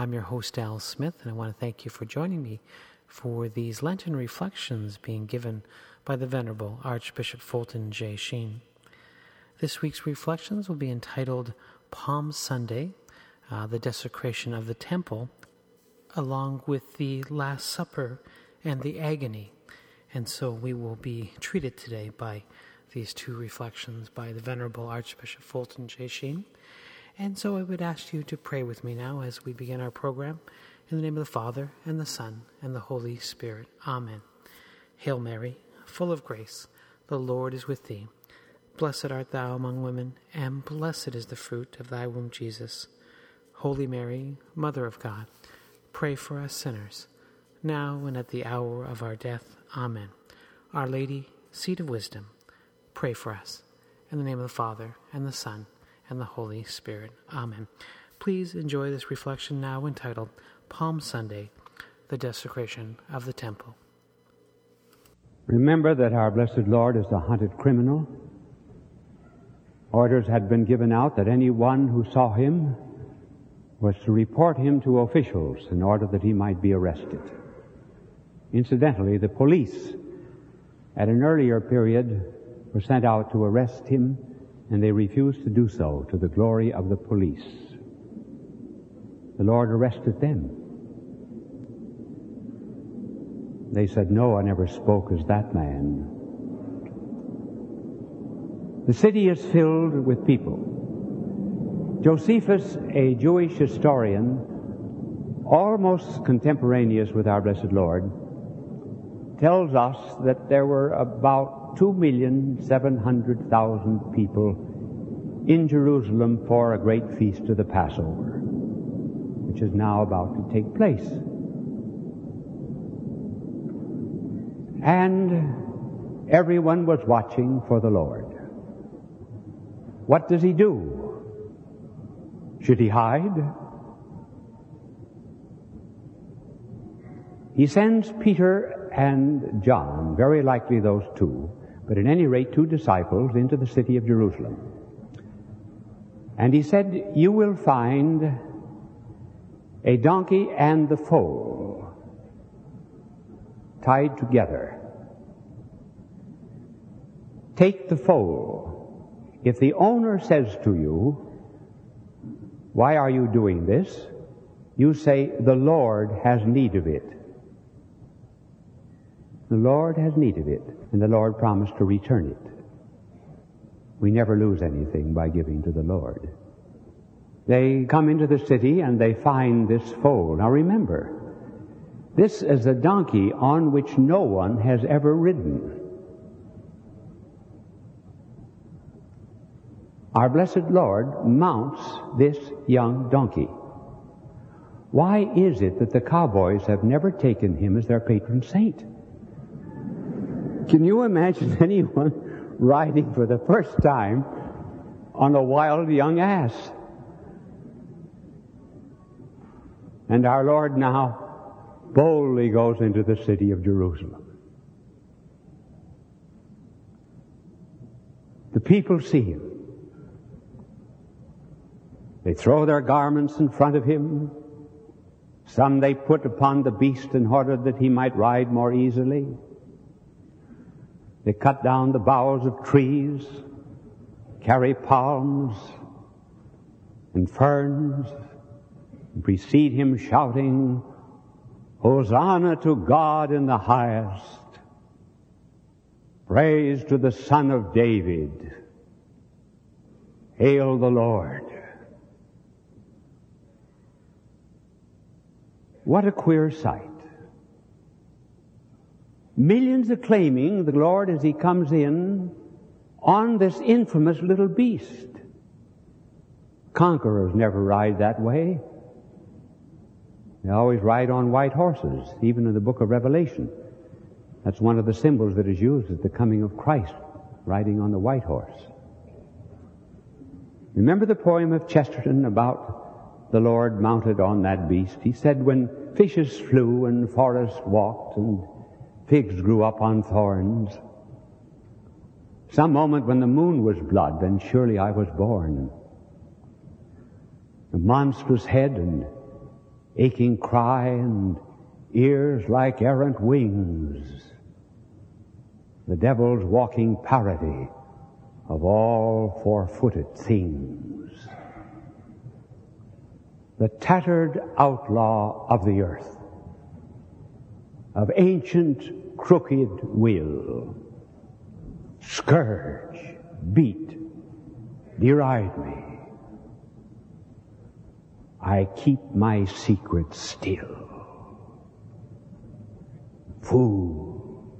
I'm your host, Al Smith, and I want to thank you for joining me for these Lenten reflections being given by the Venerable Archbishop Fulton J. Sheen. This week's reflections will be entitled Palm Sunday, uh, the desecration of the temple, along with the Last Supper and the agony. And so we will be treated today by these two reflections by the Venerable Archbishop Fulton J. Sheen. And so I would ask you to pray with me now as we begin our program. In the name of the Father, and the Son, and the Holy Spirit. Amen. Hail Mary, full of grace, the Lord is with thee. Blessed art thou among women, and blessed is the fruit of thy womb, Jesus. Holy Mary, Mother of God, pray for us sinners, now and at the hour of our death. Amen. Our Lady, seat of wisdom, pray for us. In the name of the Father, and the Son, and the Holy Spirit. Amen. Please enjoy this reflection now entitled Palm Sunday, the Desecration of the Temple. Remember that our blessed Lord is a hunted criminal. Orders had been given out that anyone who saw him was to report him to officials in order that he might be arrested. Incidentally, the police at an earlier period were sent out to arrest him and they refused to do so to the glory of the police. The Lord arrested them. They said, No one ever spoke as that man. The city is filled with people. Josephus, a Jewish historian, almost contemporaneous with our blessed Lord, tells us that there were about 2,700,000 people in Jerusalem for a great feast of the Passover, which is now about to take place. And everyone was watching for the Lord. What does he do? Should he hide? He sends Peter and John, very likely those two, but at any rate two disciples, into the city of Jerusalem. And he said, You will find a donkey and the foal tied together. Take the foal. If the owner says to you, Why are you doing this? you say, The Lord has need of it. The Lord has need of it, and the Lord promised to return it. We never lose anything by giving to the Lord. They come into the city and they find this foal. Now remember, this is a donkey on which no one has ever ridden. Our blessed Lord mounts this young donkey. Why is it that the cowboys have never taken him as their patron saint? Can you imagine anyone riding for the first time on a wild young ass? And our Lord now boldly goes into the city of Jerusalem. The people see him. They throw their garments in front of him. Some they put upon the beast in order that he might ride more easily. They cut down the boughs of trees, carry palms and ferns, and precede him shouting, Hosanna to God in the highest. Praise to the Son of David. Hail the Lord. What a queer sight. Millions acclaiming the Lord as he comes in on this infamous little beast. Conquerors never ride that way. They always ride on white horses, even in the book of Revelation. That's one of the symbols that is used at the coming of Christ, riding on the white horse. Remember the poem of Chesterton about the Lord mounted on that beast? He said, when fishes flew and forests walked and figs grew up on thorns, some moment when the moon was blood, then surely I was born. The monstrous head and aching cry and ears like errant wings. The devil's walking parody of all four-footed things. The tattered outlaw of the earth, of ancient crooked will, scourge, beat, deride me. I keep my secret still. Fool,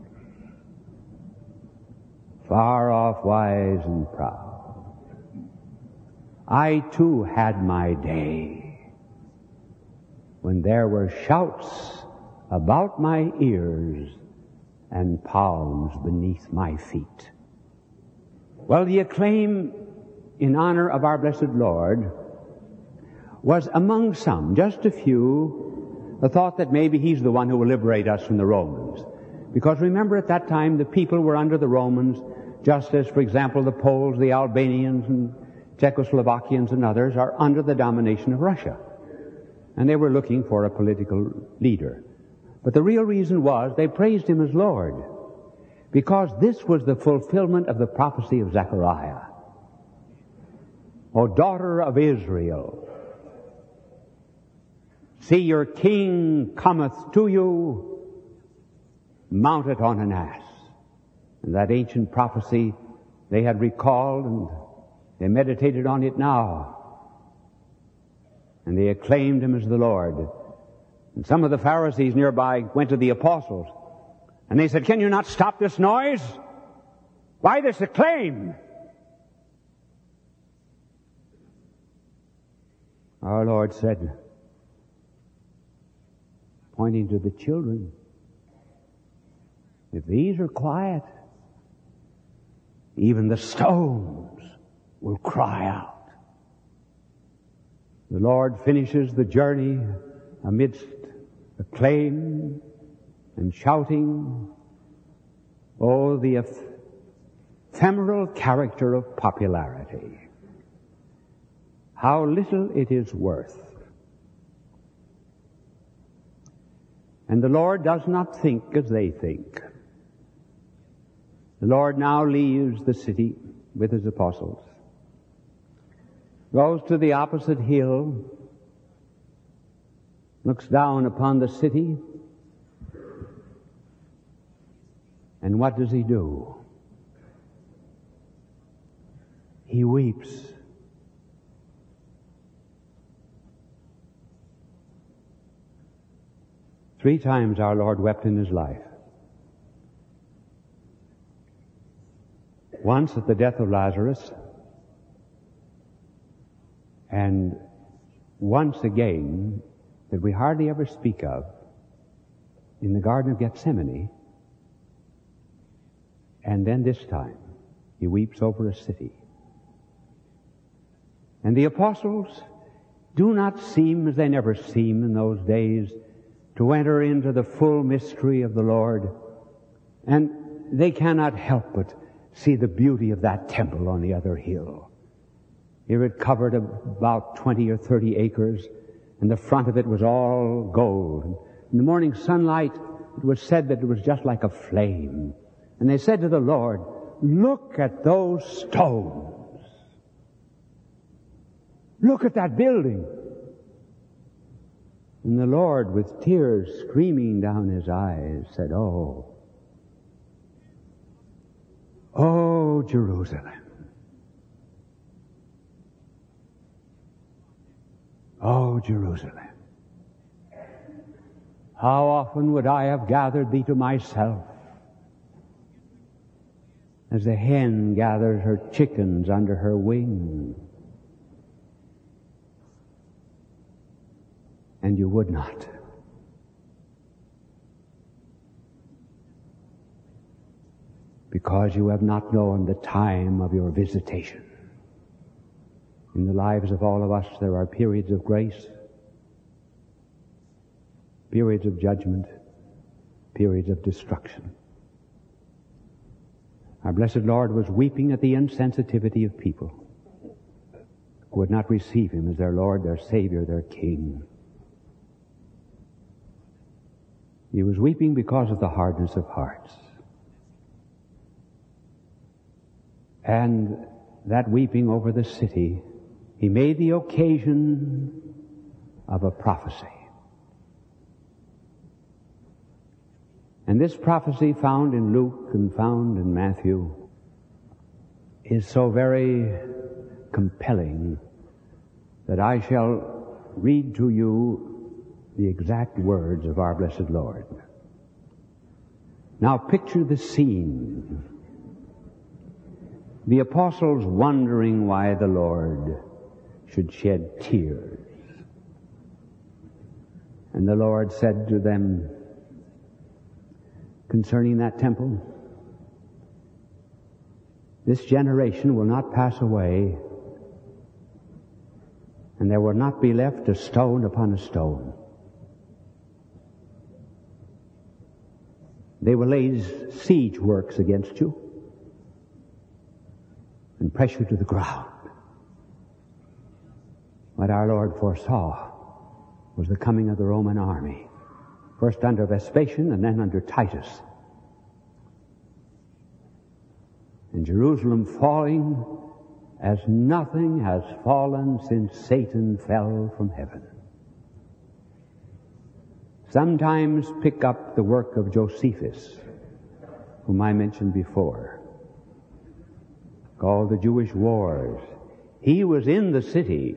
far off wise and proud. I too had my day when there were shouts about my ears and palms beneath my feet. Well, the acclaim in honor of our blessed Lord was among some, just a few, the thought that maybe he's the one who will liberate us from the Romans. Because remember at that time the people were under the Romans, just as, for example, the Poles, the Albanians, and Czechoslovakians and others are under the domination of Russia. And they were looking for a political leader. But the real reason was they praised him as Lord. Because this was the fulfillment of the prophecy of Zechariah. O daughter of Israel, See, your king cometh to you, mounted on an ass. And that ancient prophecy they had recalled and they meditated on it now. And they acclaimed him as the Lord. And some of the Pharisees nearby went to the apostles and they said, can you not stop this noise? Why this acclaim? Our Lord said, pointing to the children. If these are quiet, even the stones will cry out. The Lord finishes the journey amidst acclaim and shouting. Oh, the ephemeral character of popularity. How little it is worth. And the Lord does not think as they think. The Lord now leaves the city with his apostles, goes to the opposite hill, looks down upon the city, and what does he do? He weeps. Three times our Lord wept in his life. Once at the death of Lazarus, and once again that we hardly ever speak of in the Garden of Gethsemane, and then this time he weeps over a city. And the apostles do not seem as they never seem in those days to enter into the full mystery of the Lord. And they cannot help but see the beauty of that temple on the other hill. Here it covered about 20 or 30 acres, and the front of it was all gold. In the morning sunlight, it was said that it was just like a flame. And they said to the Lord, look at those stones. Look at that building. And the Lord, with tears streaming down his eyes, said, Oh, oh, Jerusalem. Oh, Jerusalem. How often would I have gathered thee to myself as the hen gathers her chickens under her wing? And you would not. Because you have not known the time of your visitation. In the lives of all of us, there are periods of grace, periods of judgment, periods of destruction. Our blessed Lord was weeping at the insensitivity of people who would not receive Him as their Lord, their Savior, their King. He was weeping because of the hardness of hearts. And that weeping over the city he made the occasion of a prophecy. And this prophecy found in Luke and found in Matthew is so very compelling that I shall read to you the exact words of our blessed Lord. Now picture the scene. The apostles wondering why the Lord should shed tears. And the Lord said to them concerning that temple, this generation will not pass away and there will not be left a stone upon a stone. They will lay siege works against you and press you to the ground. What our Lord foresaw was the coming of the Roman army, first under Vespasian and then under Titus. And Jerusalem falling as nothing has fallen since Satan fell from heaven. Sometimes pick up the work of Josephus, whom I mentioned before, called the Jewish Wars. He was in the city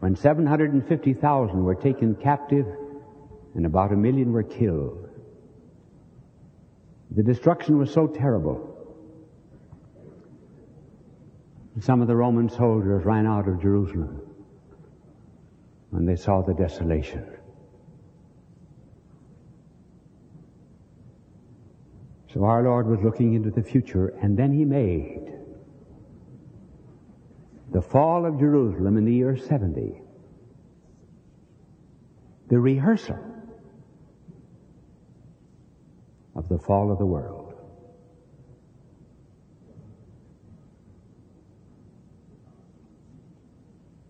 when 750,000 were taken captive and about a million were killed. The destruction was so terrible. Some of the Roman soldiers ran out of Jerusalem when they saw the desolation. So our Lord was looking into the future and then He made the fall of Jerusalem in the year 70, the rehearsal of the fall of the world.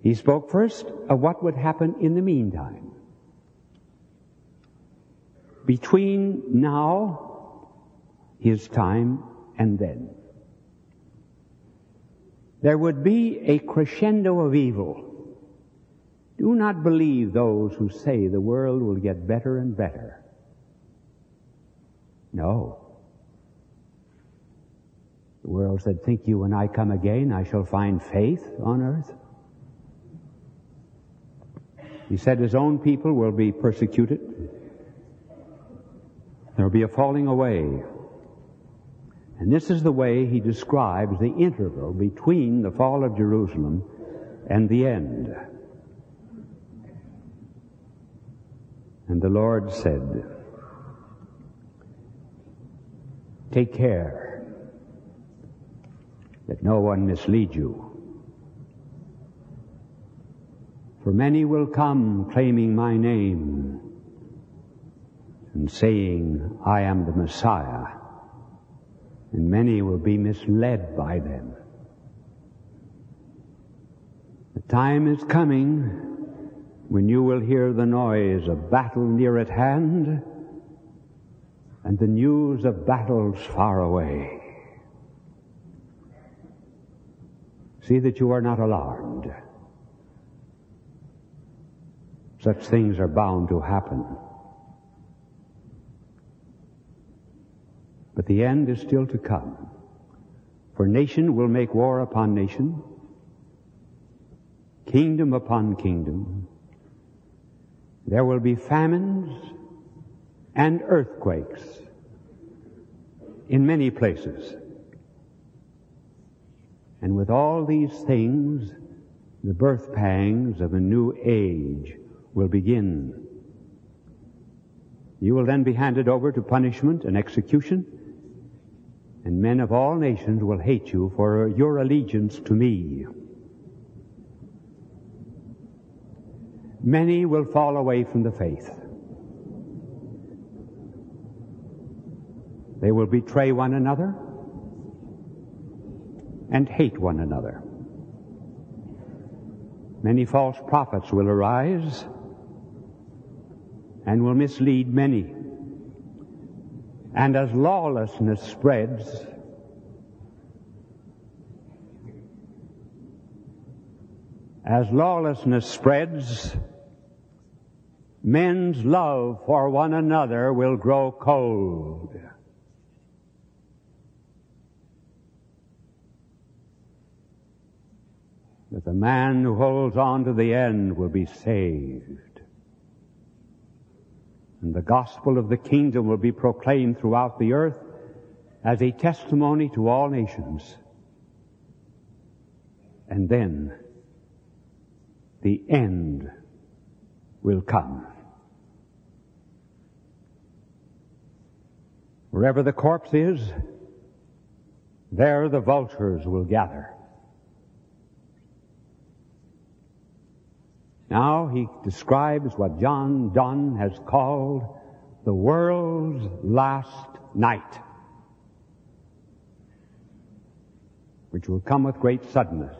He spoke first of what would happen in the meantime. Between now, his time, and then there would be a crescendo of evil. Do not believe those who say the world will get better and better. No. The world said, Think you when I come again I shall find faith on earth? He said his own people will be persecuted. There will be a falling away and this is the way he describes the interval between the fall of Jerusalem and the end. And the Lord said, Take care that no one mislead you. For many will come claiming my name and saying, I am the Messiah and many will be misled by them. The time is coming when you will hear the noise of battle near at hand and the news of battles far away. See that you are not alarmed. Such things are bound to happen. But the end is still to come. For nation will make war upon nation, kingdom upon kingdom. There will be famines and earthquakes in many places. And with all these things, the birth pangs of a new age will begin. You will then be handed over to punishment and execution, and men of all nations will hate you for your allegiance to me. Many will fall away from the faith. They will betray one another and hate one another. Many false prophets will arise and will mislead many. And as lawlessness spreads, as lawlessness spreads, men's love for one another will grow cold. But the man who holds on to the end will be saved. And the gospel of the kingdom will be proclaimed throughout the earth as a testimony to all nations. And then the end will come. Wherever the corpse is, there the vultures will gather. Now he describes what John Donne has called the world's last night, which will come with great suddenness.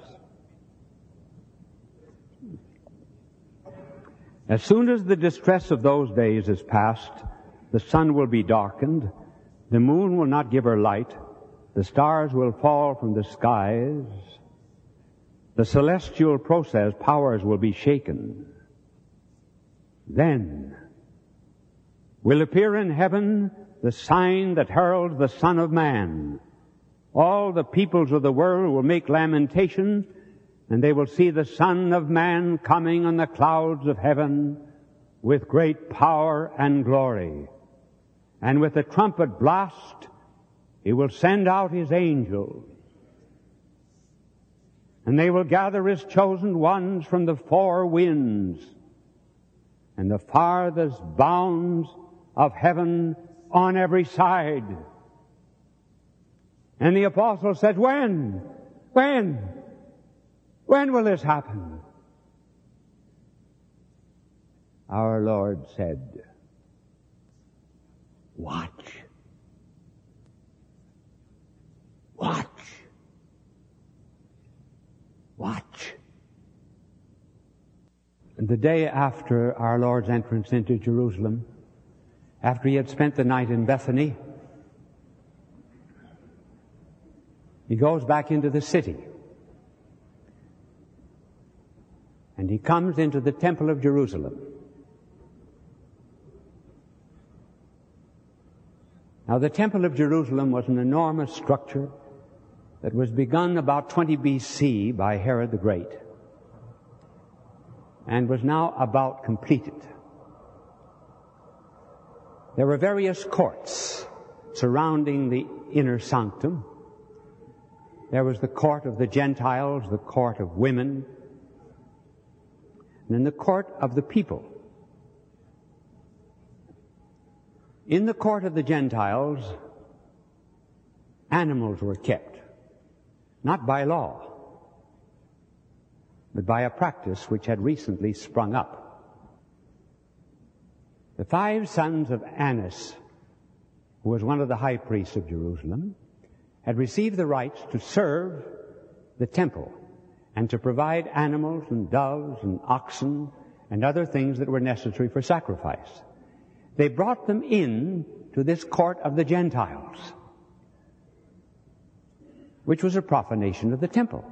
As soon as the distress of those days is past, the sun will be darkened, the moon will not give her light, the stars will fall from the skies, the celestial process powers will be shaken. Then will appear in heaven the sign that heralds the Son of Man. All the peoples of the world will make lamentation and they will see the Son of Man coming on the clouds of heaven with great power and glory. And with a trumpet blast, he will send out his angels and they will gather his chosen ones from the four winds and the farthest bounds of heaven on every side. And the apostle said, when? When? When will this happen? Our Lord said, watch. Watch. Watch. And the day after our Lord's entrance into Jerusalem, after he had spent the night in Bethany, he goes back into the city. And he comes into the temple of Jerusalem. Now the temple of Jerusalem was an enormous structure that was begun about 20 BC by Herod the Great and was now about completed. There were various courts surrounding the inner sanctum. There was the court of the Gentiles, the court of women, and then the court of the people. In the court of the Gentiles, animals were kept not by law, but by a practice which had recently sprung up. The five sons of Annas, who was one of the high priests of Jerusalem, had received the rights to serve the temple and to provide animals and doves and oxen and other things that were necessary for sacrifice. They brought them in to this court of the Gentiles, which was a profanation of the temple.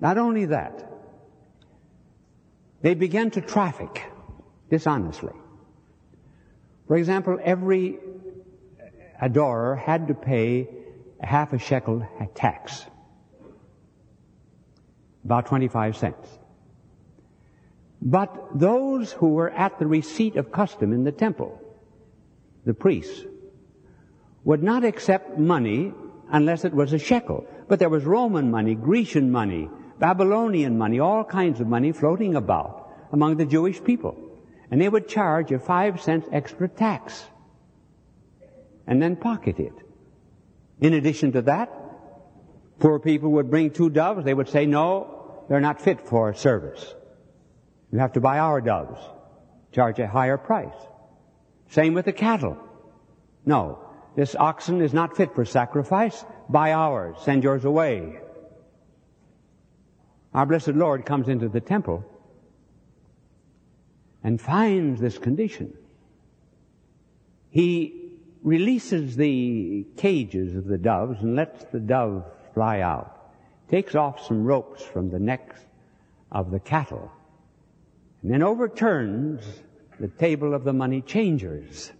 Not only that, they began to traffic dishonestly. For example, every adorer had to pay half a shekel tax, about 25 cents. But those who were at the receipt of custom in the temple, the priests, would not accept money unless it was a shekel. But there was Roman money, Grecian money, Babylonian money, all kinds of money floating about among the Jewish people. And they would charge a five cents extra tax and then pocket it. In addition to that, poor people would bring two doves. They would say, no, they're not fit for service. You have to buy our doves. Charge a higher price. Same with the cattle. No, this oxen is not fit for sacrifice. Buy ours. Send yours away. Our blessed Lord comes into the temple and finds this condition. He releases the cages of the doves and lets the dove fly out. Takes off some ropes from the necks of the cattle and then overturns the table of the money changers.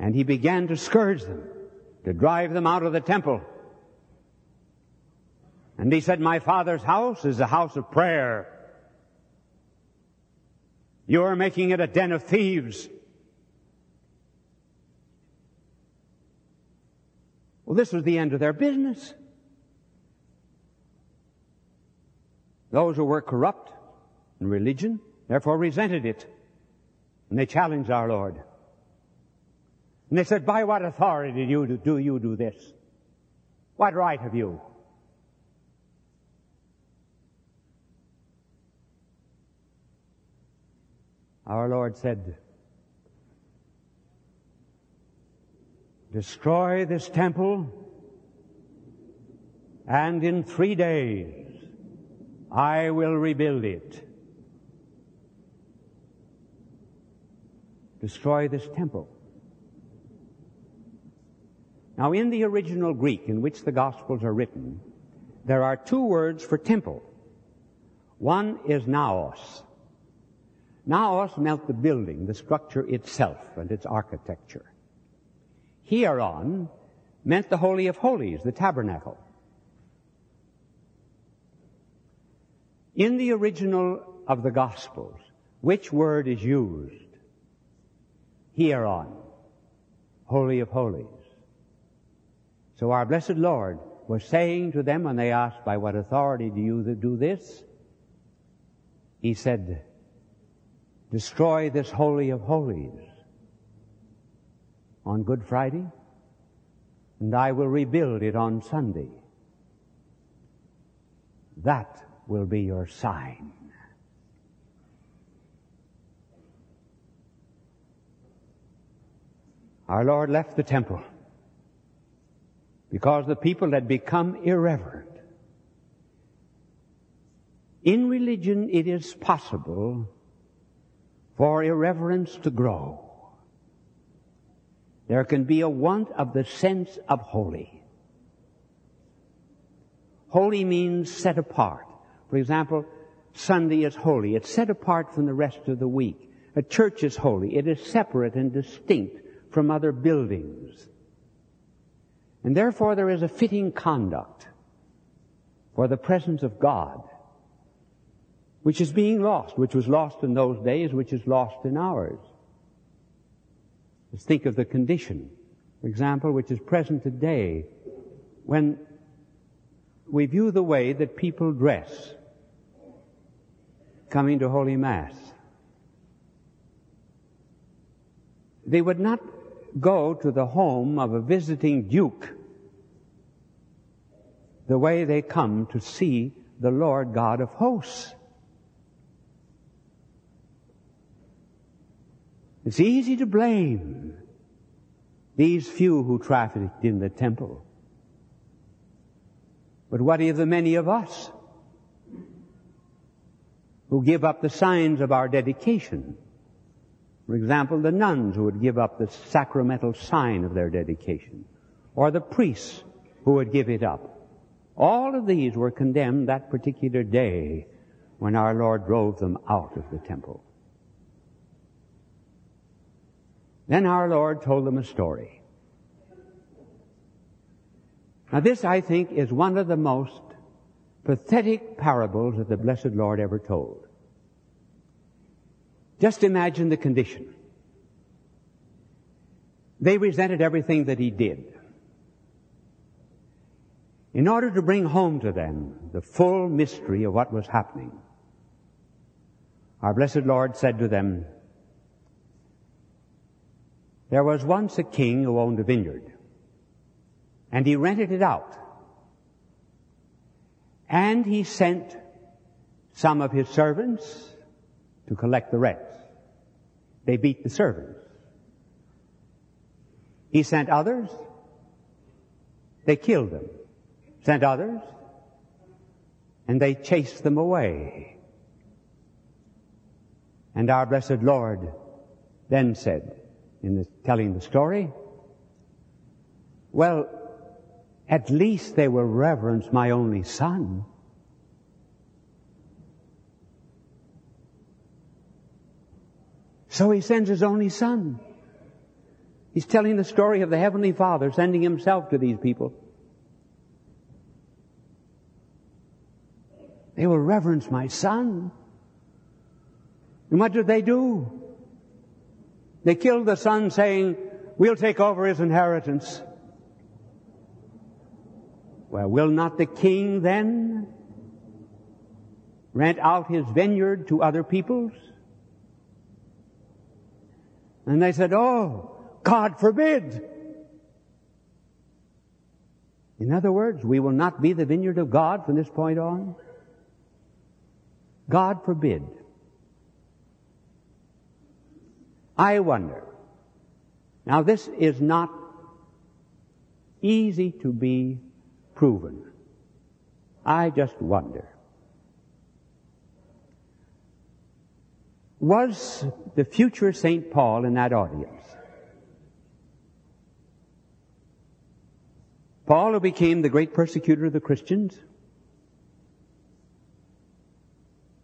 And he began to scourge them, to drive them out of the temple. And he said, My father's house is a house of prayer. You are making it a den of thieves. Well, this was the end of their business. Those who were corrupt in religion, therefore resented it. And they challenged our Lord. And they said, by what authority do you do, you do this? What right have you? Our Lord said, destroy this temple and in three days I will rebuild it. Destroy this temple. Now, in the original Greek in which the Gospels are written, there are two words for temple. One is naos. Naos meant the building, the structure itself, and its architecture. Hieron meant the Holy of Holies, the tabernacle. In the original of the Gospels, which word is used? Hieron, Holy of Holies. So our blessed Lord was saying to them when they asked, by what authority do you do this? He said, destroy this Holy of Holies on Good Friday, and I will rebuild it on Sunday. That will be your sign. Our Lord left the temple because the people had become irreverent. In religion, it is possible for irreverence to grow. There can be a want of the sense of holy. Holy means set apart. For example, Sunday is holy. It's set apart from the rest of the week. A church is holy. It is separate and distinct from other buildings. And therefore there is a fitting conduct for the presence of God, which is being lost, which was lost in those days, which is lost in ours. Let's think of the condition, for example, which is present today when we view the way that people dress coming to Holy Mass. They would not go to the home of a visiting duke the way they come to see the Lord God of hosts. It's easy to blame these few who trafficked in the temple. But what of the many of us who give up the signs of our dedication? For example, the nuns who would give up the sacramental sign of their dedication, or the priests who would give it up. All of these were condemned that particular day when our Lord drove them out of the temple. Then our Lord told them a story. Now this, I think, is one of the most pathetic parables that the blessed Lord ever told. Just imagine the condition. They resented everything that he did. In order to bring home to them the full mystery of what was happening, our blessed Lord said to them, there was once a king who owned a vineyard, and he rented it out. And he sent some of his servants to collect the rent. They beat the servants. He sent others. They killed them. Sent others. And they chased them away. And our blessed Lord then said, in the, telling the story? Well, at least they will reverence my only son. So he sends his only son. He's telling the story of the Heavenly Father sending himself to these people. They will reverence my son. And what did they do? They killed the son saying, we'll take over his inheritance. Well, will not the king then rent out his vineyard to other peoples? And they said, oh, God forbid. In other words, we will not be the vineyard of God from this point on. God forbid. I wonder. Now this is not easy to be proven. I just wonder. Was the future St. Paul in that audience? Paul, who became the great persecutor of the Christians,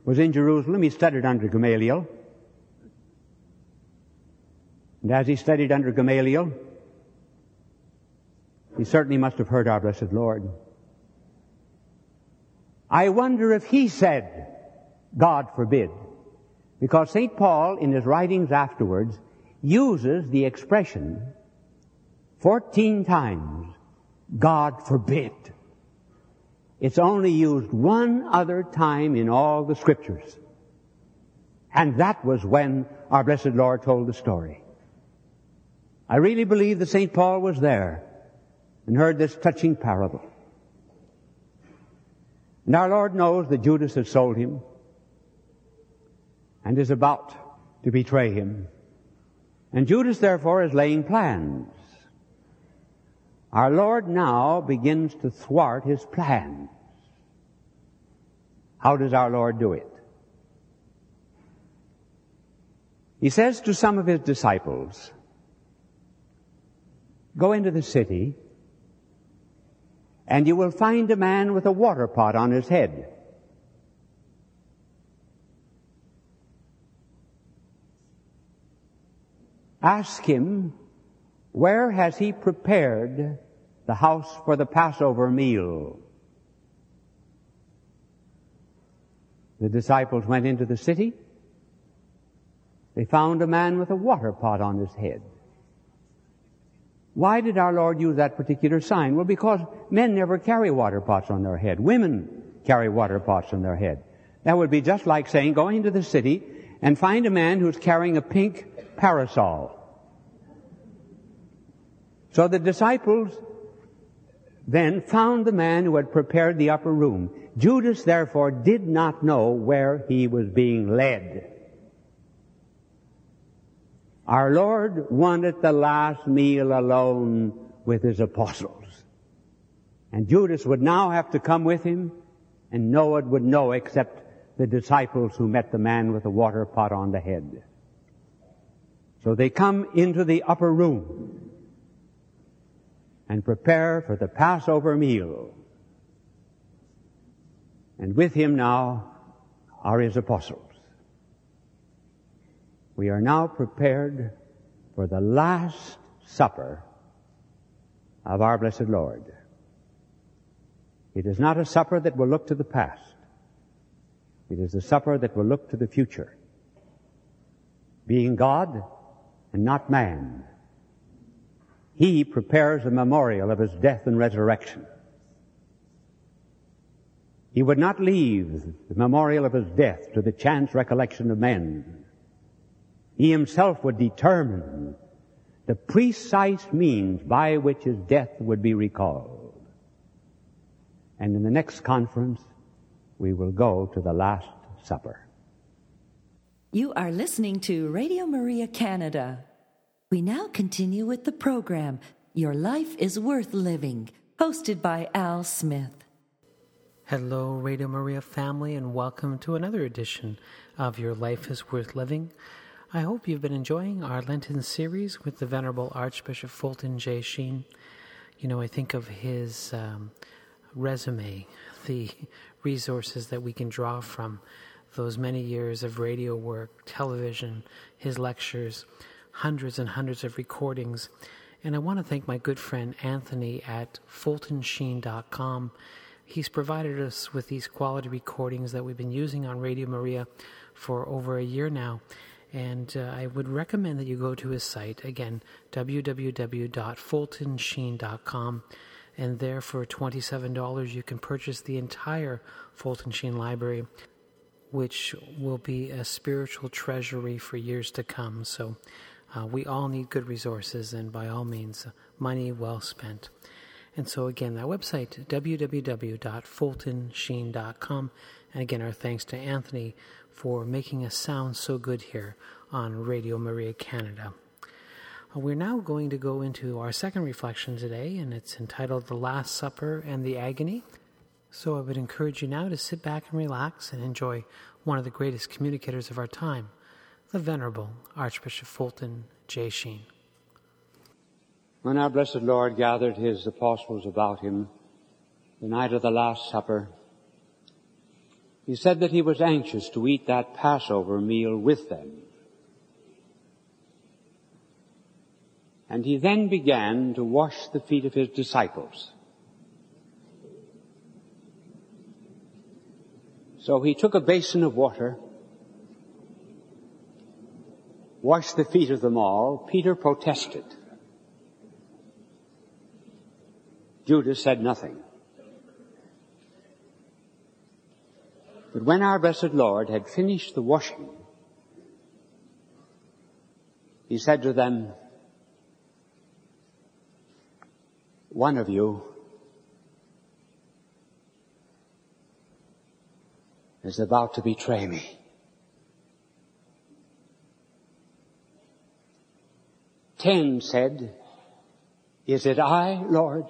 was in Jerusalem. He studied under Gamaliel. And as he studied under Gamaliel, he certainly must have heard our blessed Lord. I wonder if he said, God forbid. Because St. Paul, in his writings afterwards, uses the expression 14 times, God forbid. It's only used one other time in all the scriptures. And that was when our blessed Lord told the story. I really believe that St. Paul was there and heard this touching parable. And our Lord knows that Judas has sold him and is about to betray him. And Judas therefore is laying plans. Our Lord now begins to thwart his plans. How does our Lord do it? He says to some of his disciples, Go into the city and you will find a man with a water pot on his head. Ask him, where has he prepared the house for the Passover meal? The disciples went into the city. They found a man with a water pot on his head. Why did our Lord use that particular sign? Well, because men never carry water pots on their head. Women carry water pots on their head. That would be just like saying, go into the city and find a man who's carrying a pink parasol. So the disciples then found the man who had prepared the upper room. Judas therefore did not know where he was being led. Our Lord wanted the last meal alone with his apostles. And Judas would now have to come with him, and no one would know except the disciples who met the man with the water pot on the head. So they come into the upper room and prepare for the Passover meal. And with him now are his apostles. We are now prepared for the last supper of our blessed Lord. It is not a supper that will look to the past. It is a supper that will look to the future. Being God and not man, He prepares a memorial of His death and resurrection. He would not leave the memorial of His death to the chance recollection of men. He Himself would determine the precise means by which His death would be recalled. And in the next conference, we will go to the Last Supper. You are listening to Radio Maria Canada. We now continue with the program, Your Life is Worth Living, hosted by Al Smith. Hello, Radio Maria family, and welcome to another edition of Your Life is Worth Living. I hope you've been enjoying our Lenten series with the Venerable Archbishop Fulton J. Sheen. You know, I think of his um, resume, the resources that we can draw from those many years of radio work, television, his lectures, hundreds and hundreds of recordings. And I want to thank my good friend Anthony at fultonsheen.com. He's provided us with these quality recordings that we've been using on Radio Maria for over a year now. And uh, I would recommend that you go to his site, again, www.fultonsheen.com and there for $27 you can purchase the entire Fulton Sheen library, which will be a spiritual treasury for years to come. So uh, we all need good resources, and by all means, money well spent. And so again, that website, www.fultonsheen.com. And again, our thanks to Anthony for making us sound so good here on Radio Maria Canada. Uh, we're now going to go into our second reflection today, and it's entitled The Last Supper and the Agony. So I would encourage you now to sit back and relax and enjoy one of the greatest communicators of our time, the Venerable Archbishop Fulton J. Sheen. When our blessed Lord gathered his apostles about him the night of the Last Supper, he said that he was anxious to eat that Passover meal with them. And he then began to wash the feet of his disciples. So he took a basin of water, washed the feet of them all. Peter protested. Judas said nothing. But when our blessed Lord had finished the washing, he said to them, one of you is about to betray me. Ten said, Is it I, Lord?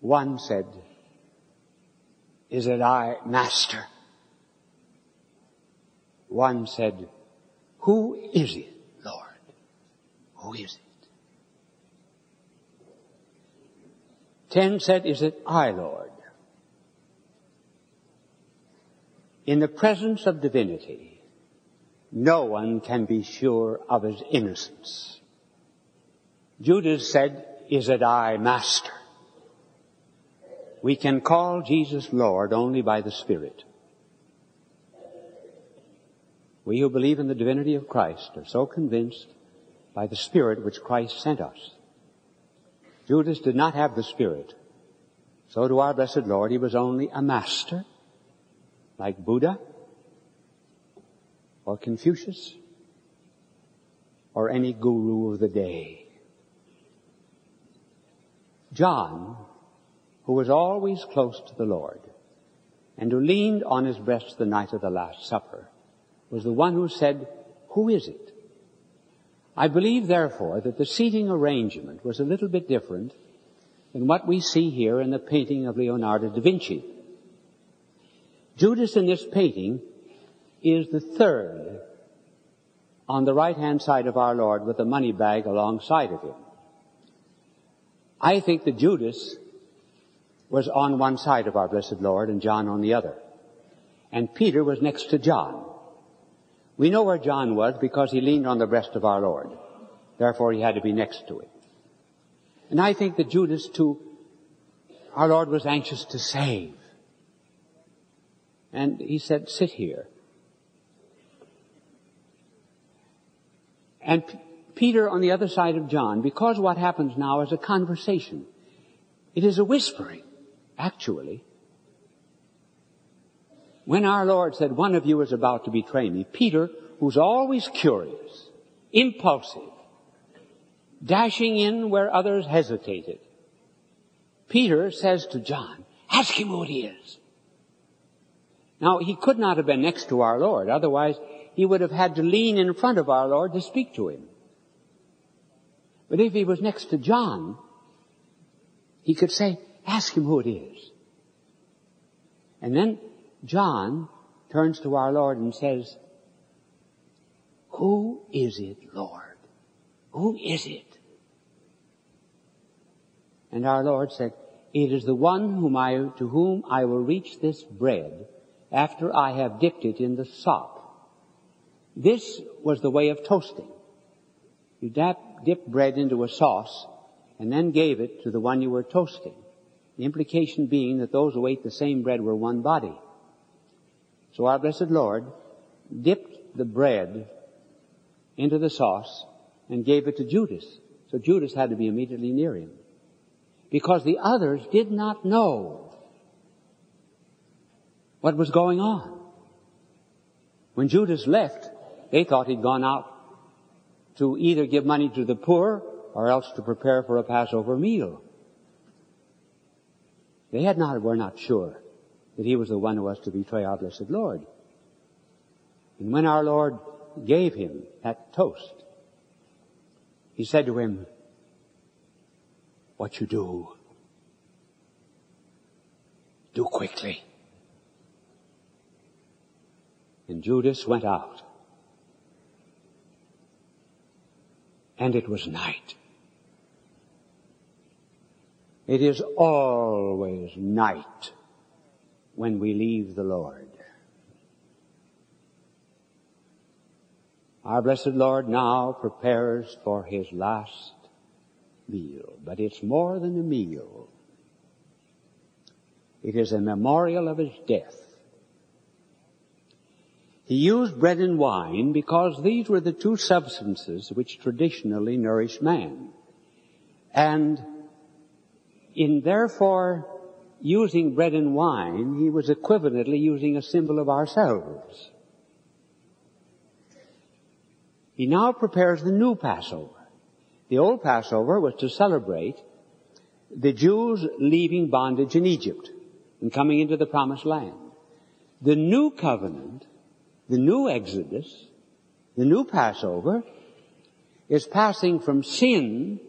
One said, Is it I, Master? One said, Who is it, Lord? Who is it? Ten said, Is it I, Lord? In the presence of divinity, no one can be sure of his innocence. Judas said, Is it I, Master? We can call Jesus Lord only by the Spirit. We who believe in the divinity of Christ are so convinced by the Spirit which Christ sent us. Judas did not have the Spirit. So to our blessed Lord, he was only a master, like Buddha, or Confucius, or any guru of the day. John, who was always close to the Lord, and who leaned on his breast the night of the Last Supper, was the one who said, who is it? I believe, therefore, that the seating arrangement was a little bit different than what we see here in the painting of Leonardo da Vinci. Judas in this painting is the third on the right hand side of our Lord with the money bag alongside of him. I think that Judas was on one side of our blessed Lord and John on the other. And Peter was next to John. We know where John was because he leaned on the breast of our Lord. Therefore he had to be next to him. And I think that Judas too, our Lord was anxious to save. And he said, sit here. And P- Peter on the other side of John, because what happens now is a conversation. It is a whispering, actually. When our Lord said, one of you is about to betray me, Peter, who's always curious, impulsive, dashing in where others hesitated, Peter says to John, ask him who it is. Now, he could not have been next to our Lord, otherwise he would have had to lean in front of our Lord to speak to him. But if he was next to John, he could say, ask him who it is. And then John turns to our Lord and says, Who is it, Lord? Who is it? And our Lord said, It is the one whom I, to whom I will reach this bread after I have dipped it in the sop. This was the way of toasting. You dip, dip bread into a sauce and then gave it to the one you were toasting. The implication being that those who ate the same bread were one body. So our blessed Lord dipped the bread into the sauce and gave it to Judas. So Judas had to be immediately near him. Because the others did not know what was going on. When Judas left, they thought he'd gone out to either give money to the poor or else to prepare for a Passover meal. They had not, were not sure that he was the one who was to betray our blessed Lord. And when our Lord gave him that toast, he said to him, what you do, do quickly. And Judas went out. And it was night. It is always night when we leave the Lord. Our blessed Lord now prepares for his last meal, but it's more than a meal. It is a memorial of his death. He used bread and wine because these were the two substances which traditionally nourished man. And in therefore using bread and wine, he was equivalently using a symbol of ourselves. He now prepares the new Passover. The old Passover was to celebrate the Jews leaving bondage in Egypt and coming into the promised land. The new covenant, the new Exodus, the new Passover is passing from sin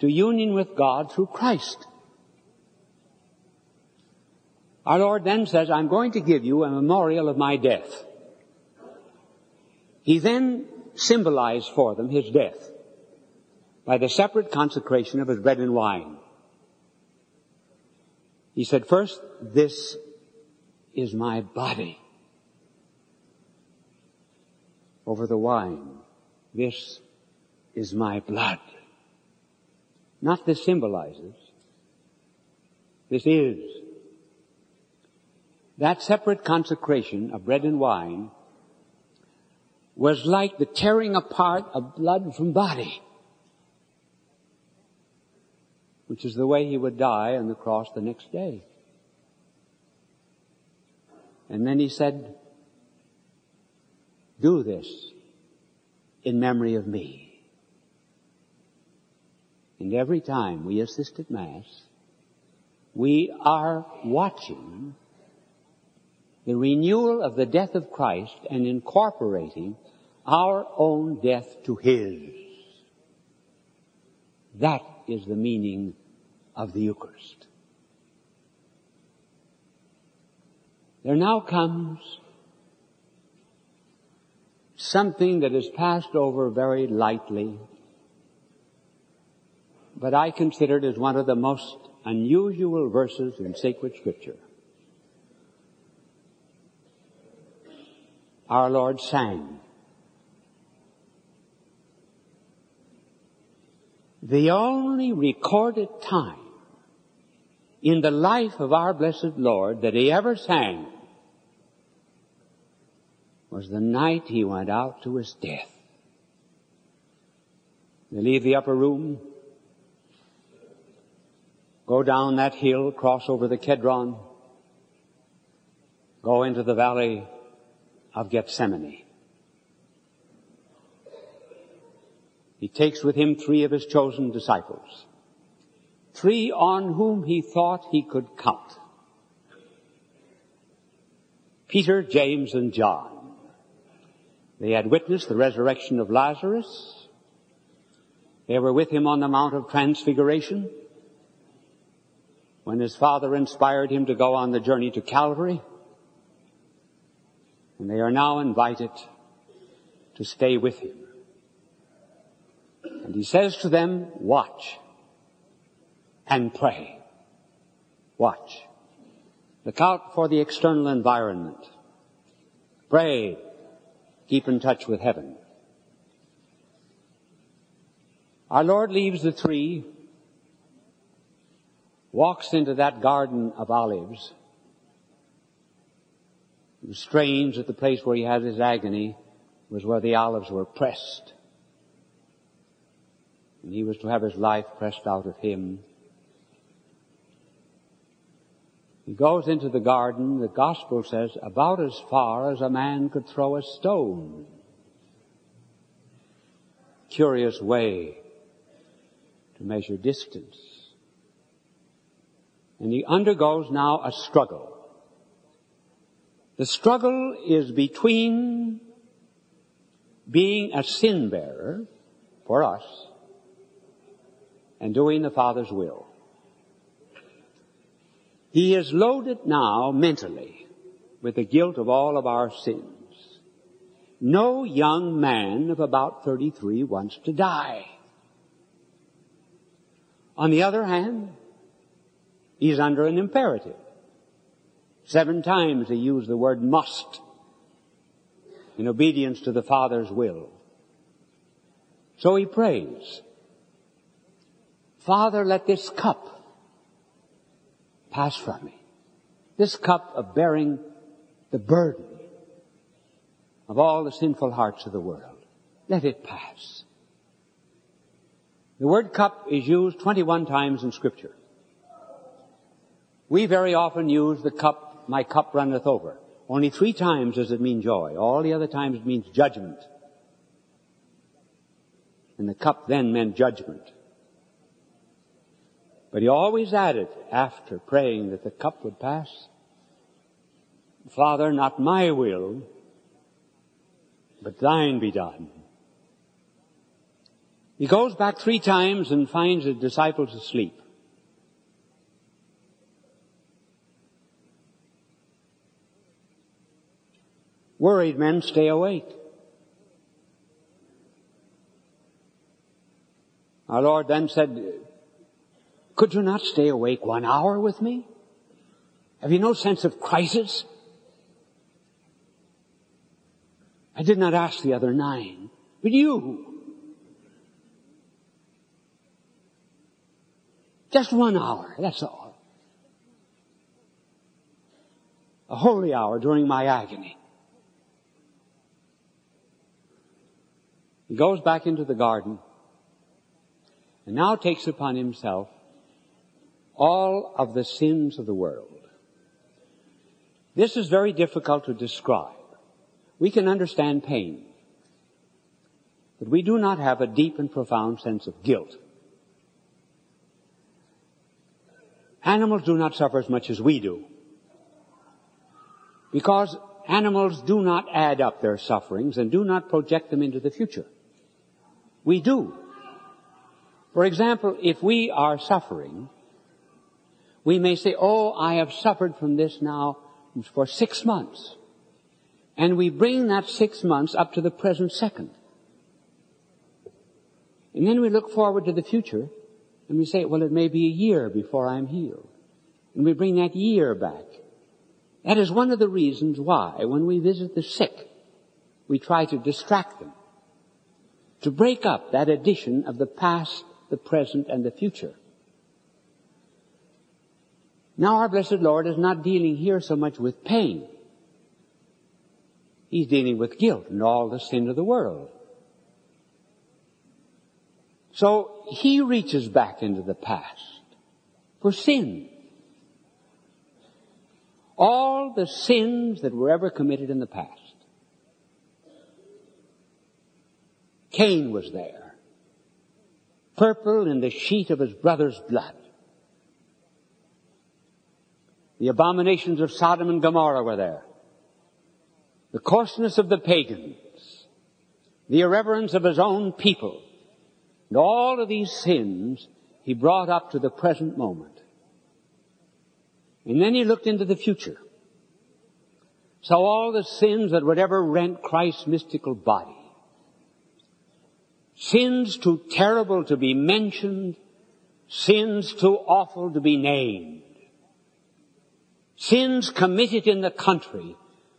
to union with God through Christ. Our Lord then says, I'm going to give you a memorial of my death. He then symbolized for them his death by the separate consecration of his bread and wine. He said, first, this is my body. Over the wine, this is my blood. Not this symbolizes. This is. That separate consecration of bread and wine was like the tearing apart of blood from body which is the way he would die on the cross the next day. And then he said, do this in memory of me. And every time we assist at Mass, we are watching the renewal of the death of Christ and incorporating our own death to His. That is the meaning of the Eucharist. There now comes something that is passed over very lightly, but I consider it as one of the most unusual verses in sacred scripture. Our Lord sang, the only recorded time in the life of our blessed Lord that he ever sang was the night he went out to his death. They leave the upper room, go down that hill, cross over the Kedron, go into the valley of Gethsemane. He takes with him three of his chosen disciples, three on whom he thought he could count. Peter, James, and John. They had witnessed the resurrection of Lazarus. They were with him on the Mount of Transfiguration when his father inspired him to go on the journey to Calvary. And they are now invited to stay with him. And he says to them, watch and pray. Watch. Look out for the external environment. Pray keep in touch with heaven. Our Lord leaves the three, walks into that garden of olives. It was strange that the place where he had his agony was where the olives were pressed. And he was to have his life pressed out of him. He goes into the garden, the gospel says, about as far as a man could throw a stone. Curious way to measure distance. And he undergoes now a struggle. The struggle is between being a sin bearer for us and doing the Father's will. He is loaded now mentally with the guilt of all of our sins. No young man of about 33 wants to die. On the other hand, he's under an imperative. Seven times he used the word must in obedience to the Father's will. So he prays, Father, let this cup pass from me. This cup of bearing the burden of all the sinful hearts of the world. Let it pass. The word cup is used 21 times in scripture. We very often use the cup, my cup runneth over. Only three times does it mean joy. All the other times it means judgment. And the cup then meant judgment. But he always added, after praying that the cup would pass, Father, not my will, but thine be done. He goes back three times and finds the disciples asleep. Worried men stay awake. Our Lord then said, could you not stay awake one hour with me? Have you no sense of crisis? I did not ask the other nine, but you. Just one hour, that's all. A holy hour during my agony. He goes back into the garden and now takes upon himself all of the sins of the world. This is very difficult to describe. We can understand pain, but we do not have a deep and profound sense of guilt. Animals do not suffer as much as we do. Because animals do not add up their sufferings and do not project them into the future. We do. For example, if we are suffering, we may say, oh, I have suffered from this now for six months. And we bring that six months up to the present second. And then we look forward to the future and we say, well, it may be a year before I'm healed. And we bring that year back. That is one of the reasons why when we visit the sick, we try to distract them. To break up that addition of the past, the present, and the future. Now our blessed Lord is not dealing here so much with pain. He's dealing with guilt and all the sin of the world. So he reaches back into the past for sin. All the sins that were ever committed in the past. Cain was there. Purple in the sheet of his brother's blood. The abominations of Sodom and Gomorrah were there. The coarseness of the pagans. The irreverence of his own people. And all of these sins he brought up to the present moment. And then he looked into the future. So all the sins that would ever rent Christ's mystical body. Sins too terrible to be mentioned. Sins too awful to be named. Sins committed in the country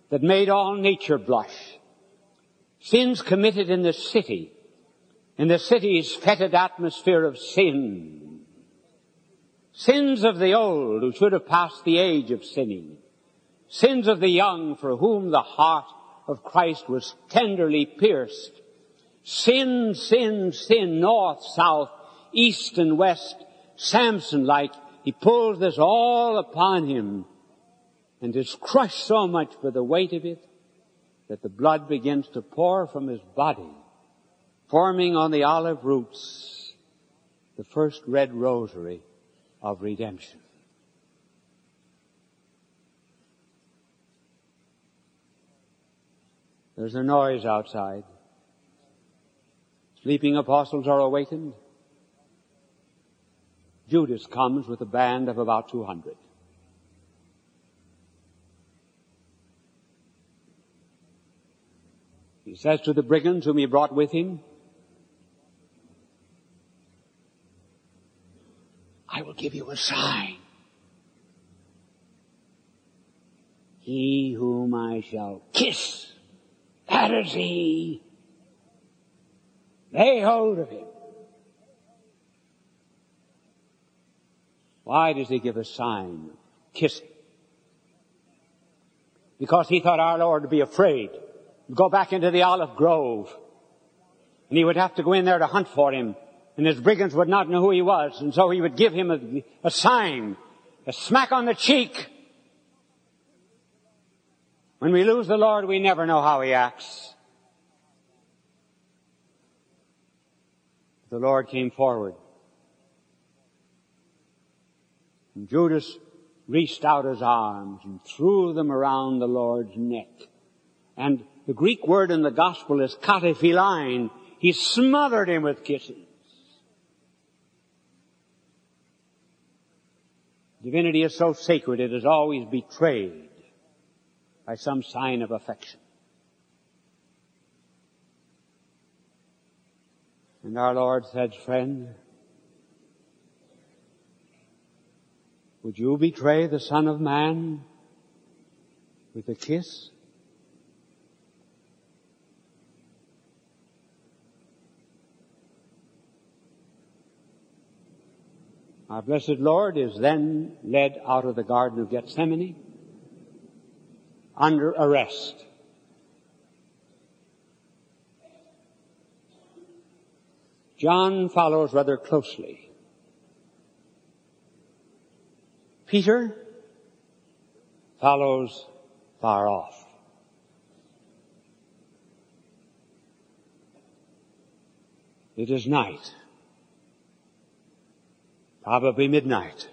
that made all nature blush. Sins committed in the city in the city's fetid atmosphere of sin. Sins of the old who should have passed the age of sinning. Sins of the young for whom the heart of Christ was tenderly pierced. Sin, sin, sin, north, south, east and west, Samson like, he pulls this all upon him and is crushed so much by the weight of it that the blood begins to pour from his body forming on the olive roots the first red rosary of redemption. There's a noise outside. Sleeping apostles are awakened. Judas comes with a band of about 200. He says to the brigands whom he brought with him, I will give you a sign. He whom I shall kiss, that is he. Lay hold of him. Why does he give a sign? Kissing. Because he thought our Lord would be afraid. Go back into the olive grove. And he would have to go in there to hunt for him and his brigands would not know who he was, and so he would give him a, a sign, a smack on the cheek. When we lose the Lord, we never know how he acts. The Lord came forward. And Judas reached out his arms and threw them around the Lord's neck. And the Greek word in the gospel is katephilein. He smothered him with kisses. Divinity is so sacred it is always betrayed by some sign of affection. And our Lord said, friend, would you betray the Son of Man with a kiss? Our blessed Lord is then led out of the Garden of Gethsemane under arrest. John follows rather closely. Peter follows far off. It is night probably midnight.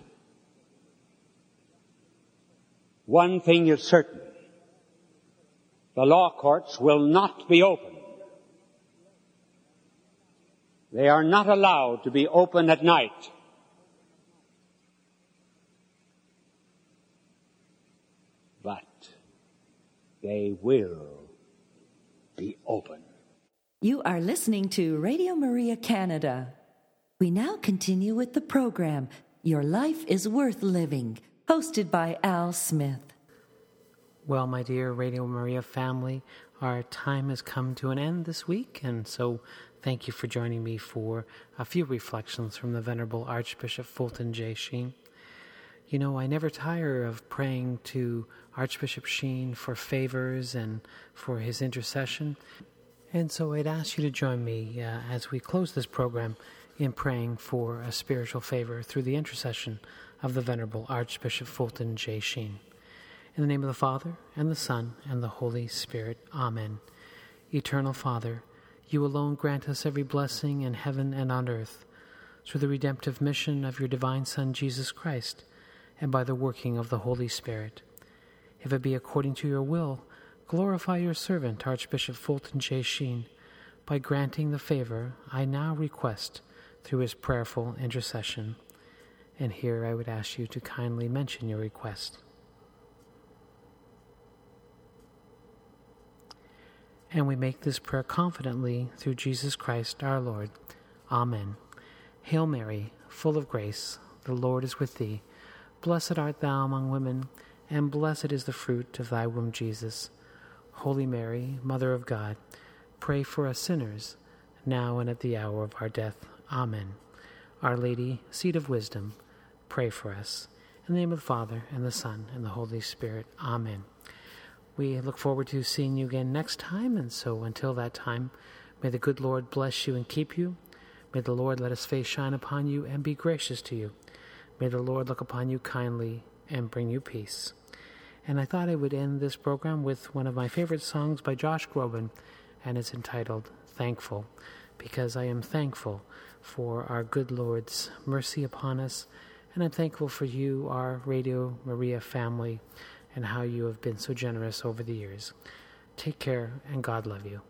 One thing is certain. the law courts will not be open. They are not allowed to be open at night. But they will be open. You are listening to Radio Maria Canada. We now continue with the program, Your Life is Worth Living, hosted by Al Smith. Well, my dear Radio Maria family, our time has come to an end this week, and so thank you for joining me for a few reflections from the Venerable Archbishop Fulton J. Sheen. You know, I never tire of praying to Archbishop Sheen for favors and for his intercession. And so I'd ask you to join me uh, as we close this program in praying for a spiritual favor through the intercession of the Venerable Archbishop Fulton J. Sheen. In the name of the Father, and the Son, and the Holy Spirit. Amen. Eternal Father, you alone grant us every blessing in heaven and on earth, through the redemptive mission of your divine Son, Jesus Christ, and by the working of the Holy Spirit. If it be according to your will, glorify your servant, Archbishop Fulton J. Sheen, by granting the favor I now request through his prayerful intercession. And here I would ask you to kindly mention your request. And we make this prayer confidently through Jesus Christ our Lord. Amen. Hail Mary, full of grace, the Lord is with thee. Blessed art thou among women, and blessed is the fruit of thy womb, Jesus. Holy Mary, Mother of God, pray for us sinners, now and at the hour of our death. Amen. Our Lady, seat of wisdom, pray for us. In the name of the Father, and the Son, and the Holy Spirit. Amen. We look forward to seeing you again next time, and so until that time, may the good Lord bless you and keep you. May the Lord let his face shine upon you and be gracious to you. May the Lord look upon you kindly and bring you peace. And I thought I would end this program with one of my favorite songs by Josh Groban, and it's entitled Thankful, because I am thankful for our good Lord's mercy upon us, and I'm thankful for you, our Radio Maria family and how you have been so generous over the years. Take care, and God love you.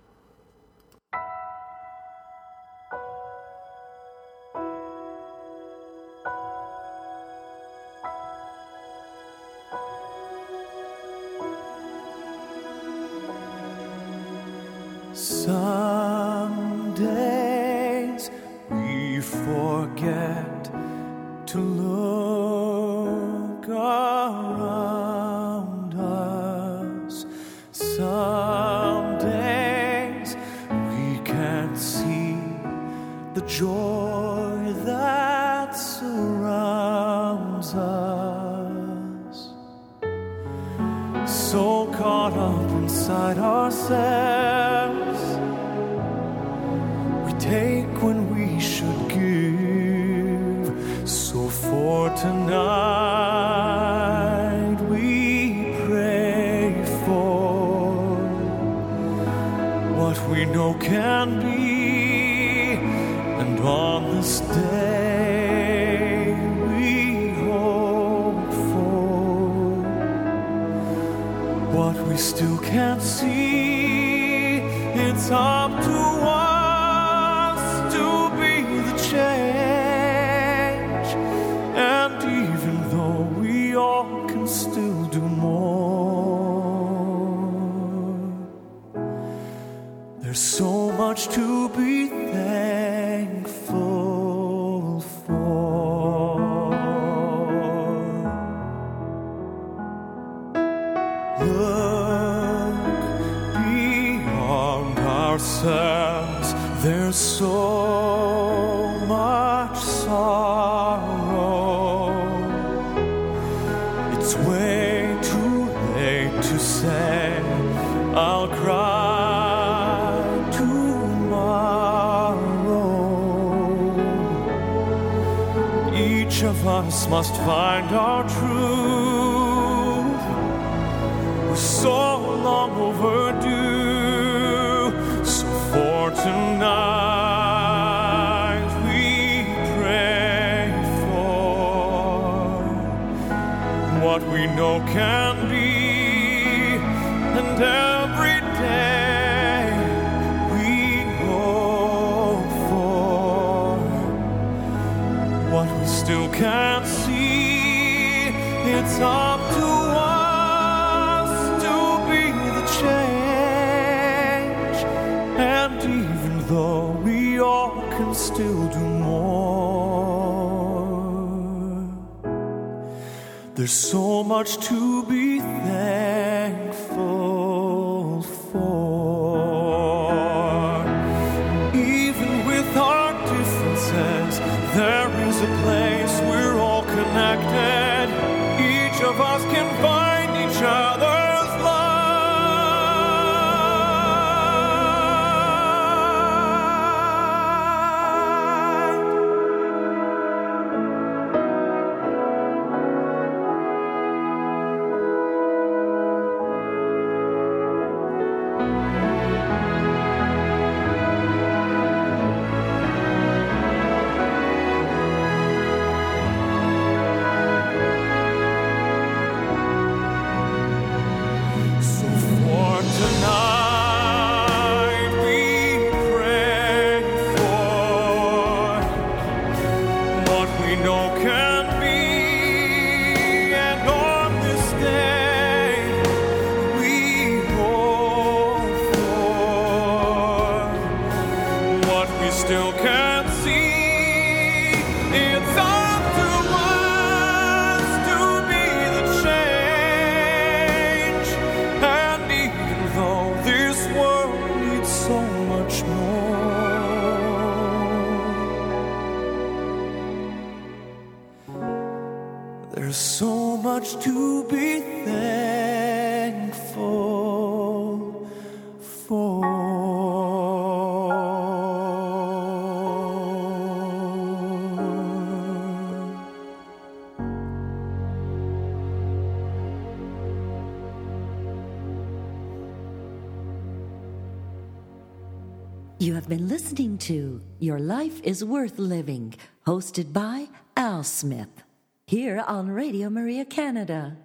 have been listening to Your Life is Worth Living, hosted by Al Smith, here on Radio Maria Canada.